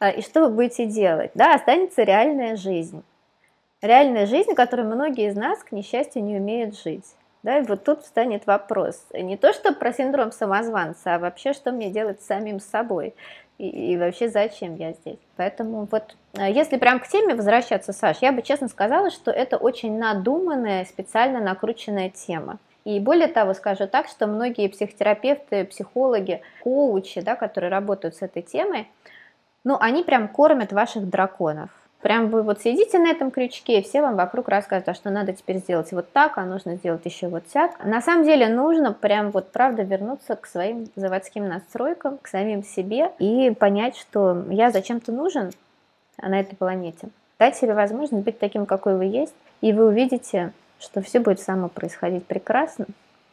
э, и что вы будете делать? Да, останется реальная жизнь. Реальная жизнь, которую многие из нас, к несчастью, не умеют жить. Да, и вот тут встанет вопрос. Не то, что про синдром самозванца, а вообще, что мне делать с самим собой и, и вообще зачем я здесь. Поэтому вот э, если прям к теме возвращаться, Саш, я бы честно сказала, что это очень надуманная, специально накрученная тема. И более того, скажу так, что многие психотерапевты, психологи, коучи, да, которые работают с этой темой, ну, они прям кормят ваших драконов. Прям вы вот сидите на этом крючке, и все вам вокруг рассказывают, а что надо теперь сделать вот так, а нужно сделать еще вот так. На самом деле нужно прям вот правда вернуться к своим заводским настройкам, к самим себе и понять, что я зачем-то нужен на этой планете. Дать себе возможность быть таким, какой вы есть, и вы увидите, что все будет само происходить прекрасно,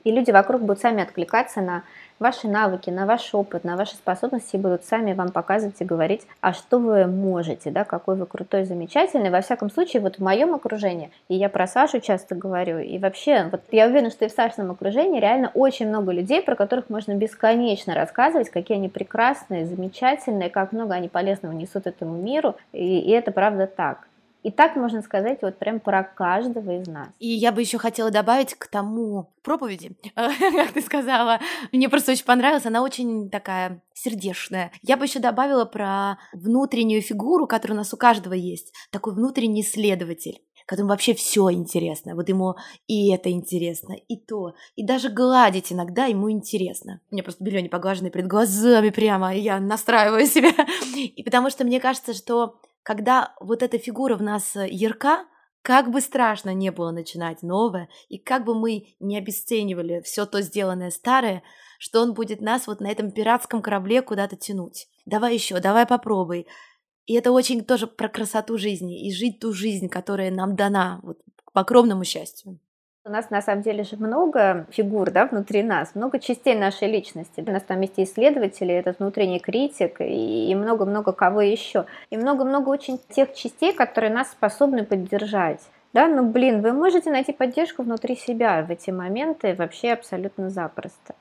и люди вокруг будут сами откликаться на ваши навыки, на ваш опыт, на ваши способности будут сами вам показывать и говорить, а что вы можете, да, какой вы крутой, замечательный. Во всяком случае, вот в моем окружении, и я про Сашу часто говорю, и вообще, вот я уверена, что и в Сашином окружении реально очень много людей, про которых можно бесконечно рассказывать, какие они прекрасные, замечательные, как много они полезного несут этому миру, и, и это правда так. И так можно сказать вот прям про каждого из нас. И я бы еще хотела добавить к тому проповеди, как ты сказала. Мне просто очень понравилась, она очень такая сердечная. Я бы еще добавила про внутреннюю фигуру, которая у нас у каждого есть. Такой внутренний исследователь которому вообще все интересно. Вот ему и это интересно, и то. И даже гладить иногда ему интересно. Мне просто белье поглаженное перед глазами прямо, и я настраиваю себя. И потому что мне кажется, что когда вот эта фигура в нас э, ярка, как бы страшно не было начинать новое, и как бы мы не обесценивали все то сделанное старое, что он будет нас вот на этом пиратском корабле куда-то тянуть. Давай еще, давай попробуй. И это очень тоже про красоту жизни и жить ту жизнь, которая нам дана, вот, по огромному счастью. У нас на самом деле же много фигур да, внутри нас, много частей нашей личности. У нас там есть исследователи, этот внутренний критик и много-много кого еще. И много-много очень тех частей, которые нас способны поддержать. Да, ну блин, вы можете найти поддержку внутри себя в эти моменты вообще абсолютно запросто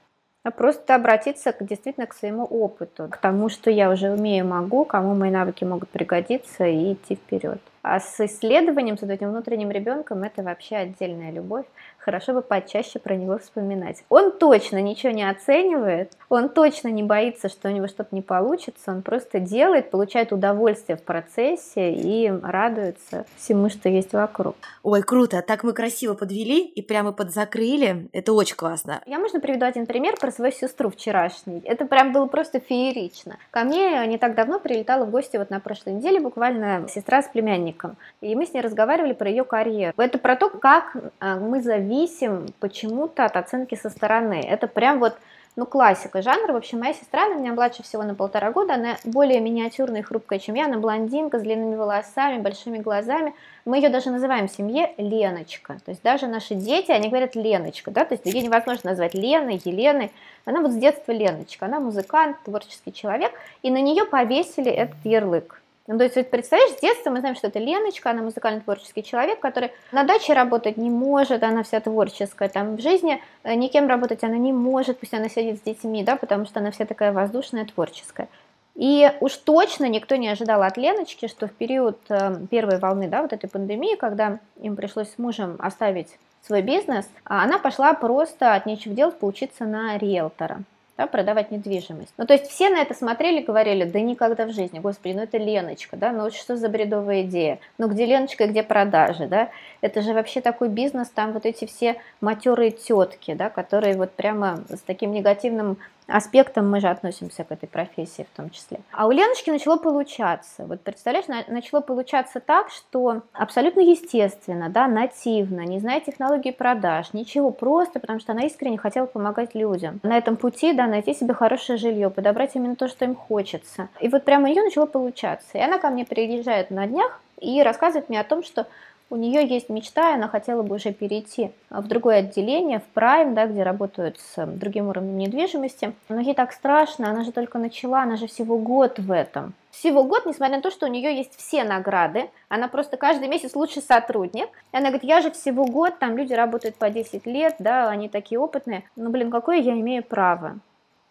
а просто обратиться к, действительно к своему опыту, к тому, что я уже умею, могу, кому мои навыки могут пригодиться и идти вперед. А с исследованием, с этим внутренним ребенком, это вообще отдельная любовь. Хорошо бы почаще про него вспоминать. Он точно ничего не оценивает, он точно не боится, что у него что-то не получится, он просто делает, получает удовольствие в процессе и радуется всему, что есть вокруг. Ой, круто, так мы красиво подвели и прямо подзакрыли, это очень классно. Я, можно, приведу один пример про свою сестру вчерашний. Это прям было просто феерично. Ко мне не так давно прилетала в гости вот на прошлой неделе буквально сестра с племянником. И мы с ней разговаривали про ее карьеру. Это про то, как а, мы зависим почему-то от оценки со стороны. Это прям вот ну, классика жанра. В общем, моя сестра, она меня младше всего на полтора года, она более миниатюрная и хрупкая, чем я, она блондинка с длинными волосами, большими глазами. Мы ее даже называем в семье Леночка. То есть даже наши дети, они говорят Леночка, да, то есть ее невозможно назвать Леной, Еленой. Она вот с детства Леночка, она музыкант, творческий человек, и на нее повесили этот ярлык. Ну, то есть, вот, представляешь, с детства мы знаем, что это Леночка, она музыкально-творческий человек, который на даче работать не может, она вся творческая, там в жизни э, никем работать она не может, пусть она сидит с детьми, да, потому что она вся такая воздушная, творческая. И уж точно никто не ожидал от Леночки, что в период э, первой волны, да, вот этой пандемии, когда им пришлось с мужем оставить свой бизнес, а она пошла просто от нечего делать поучиться на риэлтора да, продавать недвижимость. Ну, то есть все на это смотрели, говорили, да никогда в жизни, господи, ну это Леночка, да, ну что за бредовая идея, ну где Леночка, где продажи, да, это же вообще такой бизнес, там вот эти все матерые тетки, да, которые вот прямо с таким негативным аспектом мы же относимся к этой профессии в том числе. А у Леночки начало получаться. Вот представляешь, начало получаться так, что абсолютно естественно, да, нативно, не зная технологии продаж, ничего, просто потому что она искренне хотела помогать людям. На этом пути, да, найти себе хорошее жилье, подобрать именно то, что им хочется. И вот прямо ее начало получаться. И она ко мне приезжает на днях и рассказывает мне о том, что у нее есть мечта, и она хотела бы уже перейти в другое отделение, в Prime, да, где работают с другим уровнем недвижимости. Но ей так страшно, она же только начала, она же всего год в этом. Всего год, несмотря на то, что у нее есть все награды, она просто каждый месяц лучший сотрудник. И она говорит, я же всего год, там люди работают по 10 лет, да, они такие опытные. Ну, блин, какое я имею право?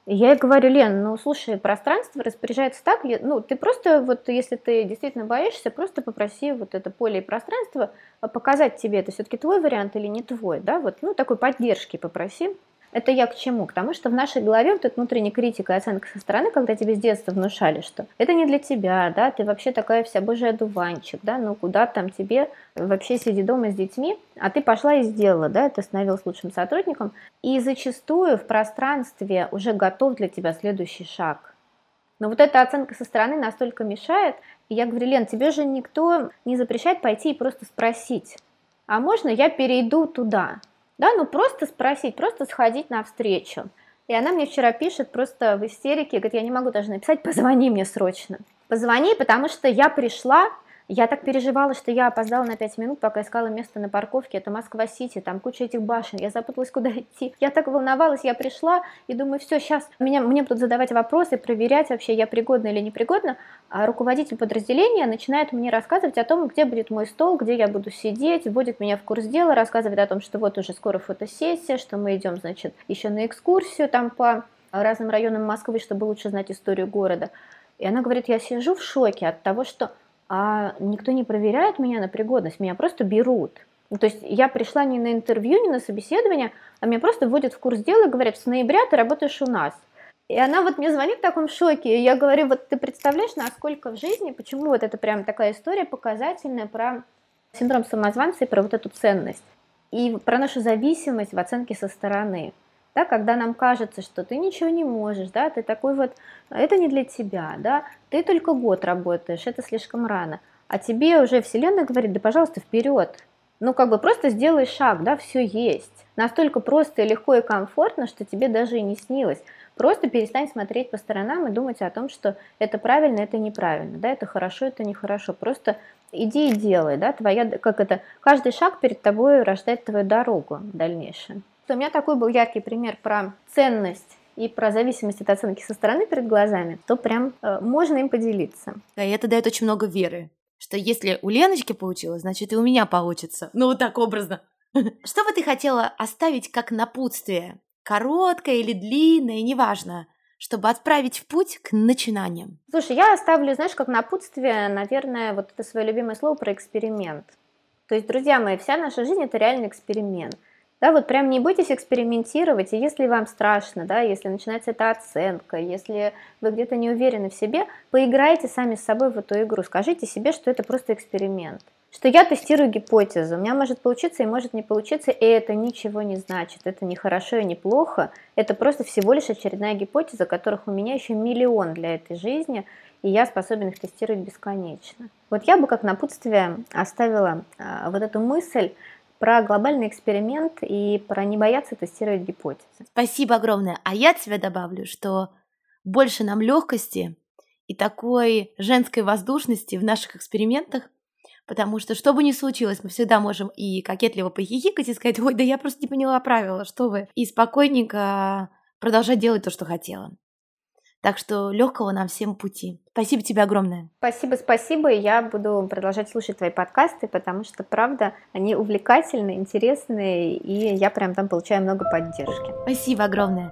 Я ей говорю, Лен, ну слушай, пространство распоряжается так, ну ты просто вот, если ты действительно боишься, просто попроси вот это поле и пространство а, показать тебе, это все-таки твой вариант или не твой, да, вот, ну такой поддержки попроси. Это я к чему? К тому, что в нашей голове вот эта внутренняя критика и оценка со стороны, когда тебе с детства внушали, что это не для тебя, да, ты вообще такая вся божий одуванчик, да, ну куда там тебе вообще сиди дома с детьми, а ты пошла и сделала, да, ты становилась лучшим сотрудником, и зачастую в пространстве уже готов для тебя следующий шаг. Но вот эта оценка со стороны настолько мешает, и я говорю, Лен, тебе же никто не запрещает пойти и просто спросить, а можно я перейду туда? Да, ну просто спросить, просто сходить навстречу. И она мне вчера пишет просто в истерике, говорит, я не могу даже написать, позвони мне срочно. Позвони, потому что я пришла, я так переживала, что я опоздала на 5 минут, пока искала место на парковке. Это Москва-Сити, там куча этих башен. Я запуталась, куда идти. Я так волновалась, я пришла и думаю, все, сейчас меня, мне будут задавать вопросы, проверять вообще, я пригодна или непригодна. А руководитель подразделения начинает мне рассказывать о том, где будет мой стол, где я буду сидеть, вводит меня в курс дела, рассказывает о том, что вот уже скоро фотосессия, что мы идем, значит, еще на экскурсию там по разным районам Москвы, чтобы лучше знать историю города. И она говорит, я сижу в шоке от того, что а никто не проверяет меня на пригодность, меня просто берут. Ну, то есть я пришла не на интервью, не на собеседование, а меня просто вводят в курс дела и говорят, с ноября ты работаешь у нас. И она вот мне звонит в таком шоке, и я говорю, вот ты представляешь, насколько в жизни, почему вот это прям такая история показательная про синдром самозванца и про вот эту ценность. И про нашу зависимость в оценке со стороны да, когда нам кажется, что ты ничего не можешь, да, ты такой вот, это не для тебя, да, ты только год работаешь, это слишком рано, а тебе уже Вселенная говорит, да, пожалуйста, вперед, Ну, как бы просто сделай шаг, да, все есть. Настолько просто и легко и комфортно, что тебе даже и не снилось. Просто перестань смотреть по сторонам и думать о том, что это правильно, это неправильно, да, это хорошо, это нехорошо. Просто иди и делай, да, твоя, как это, каждый шаг перед тобой рождает твою дорогу в дальнейшем. У меня такой был яркий пример про ценность и про зависимость от оценки со стороны перед глазами, то прям э, можно им поделиться. Да, и это дает очень много веры, что если у Леночки получилось, значит и у меня получится. Ну вот так образно. Что бы ты хотела оставить как напутствие? Короткое или длинное, неважно чтобы отправить в путь к начинаниям? Слушай, я оставлю, знаешь, как напутствие, наверное, вот это свое любимое слово про эксперимент. То есть, друзья мои, вся наша жизнь – это реальный эксперимент. Да, вот прям не бойтесь экспериментировать, и если вам страшно, да, если начинается эта оценка, если вы где-то не уверены в себе, поиграйте сами с собой в эту игру, скажите себе, что это просто эксперимент что я тестирую гипотезу. У меня может получиться и может не получиться, и это ничего не значит. Это не хорошо и не плохо. Это просто всего лишь очередная гипотеза, которых у меня еще миллион для этой жизни, и я способен их тестировать бесконечно. Вот я бы как напутствие оставила а, вот эту мысль про глобальный эксперимент и про не бояться тестировать гипотезы. Спасибо огромное. А я тебе добавлю, что больше нам легкости и такой женской воздушности в наших экспериментах, Потому что, что бы ни случилось, мы всегда можем и кокетливо похихикать и сказать, ой, да я просто не поняла правила, что вы. И спокойненько продолжать делать то, что хотела. Так что легкого нам всем пути. Спасибо тебе огромное. Спасибо, спасибо. Я буду продолжать слушать твои подкасты, потому что, правда, они увлекательные, интересные, и я прям там получаю много поддержки. Спасибо огромное.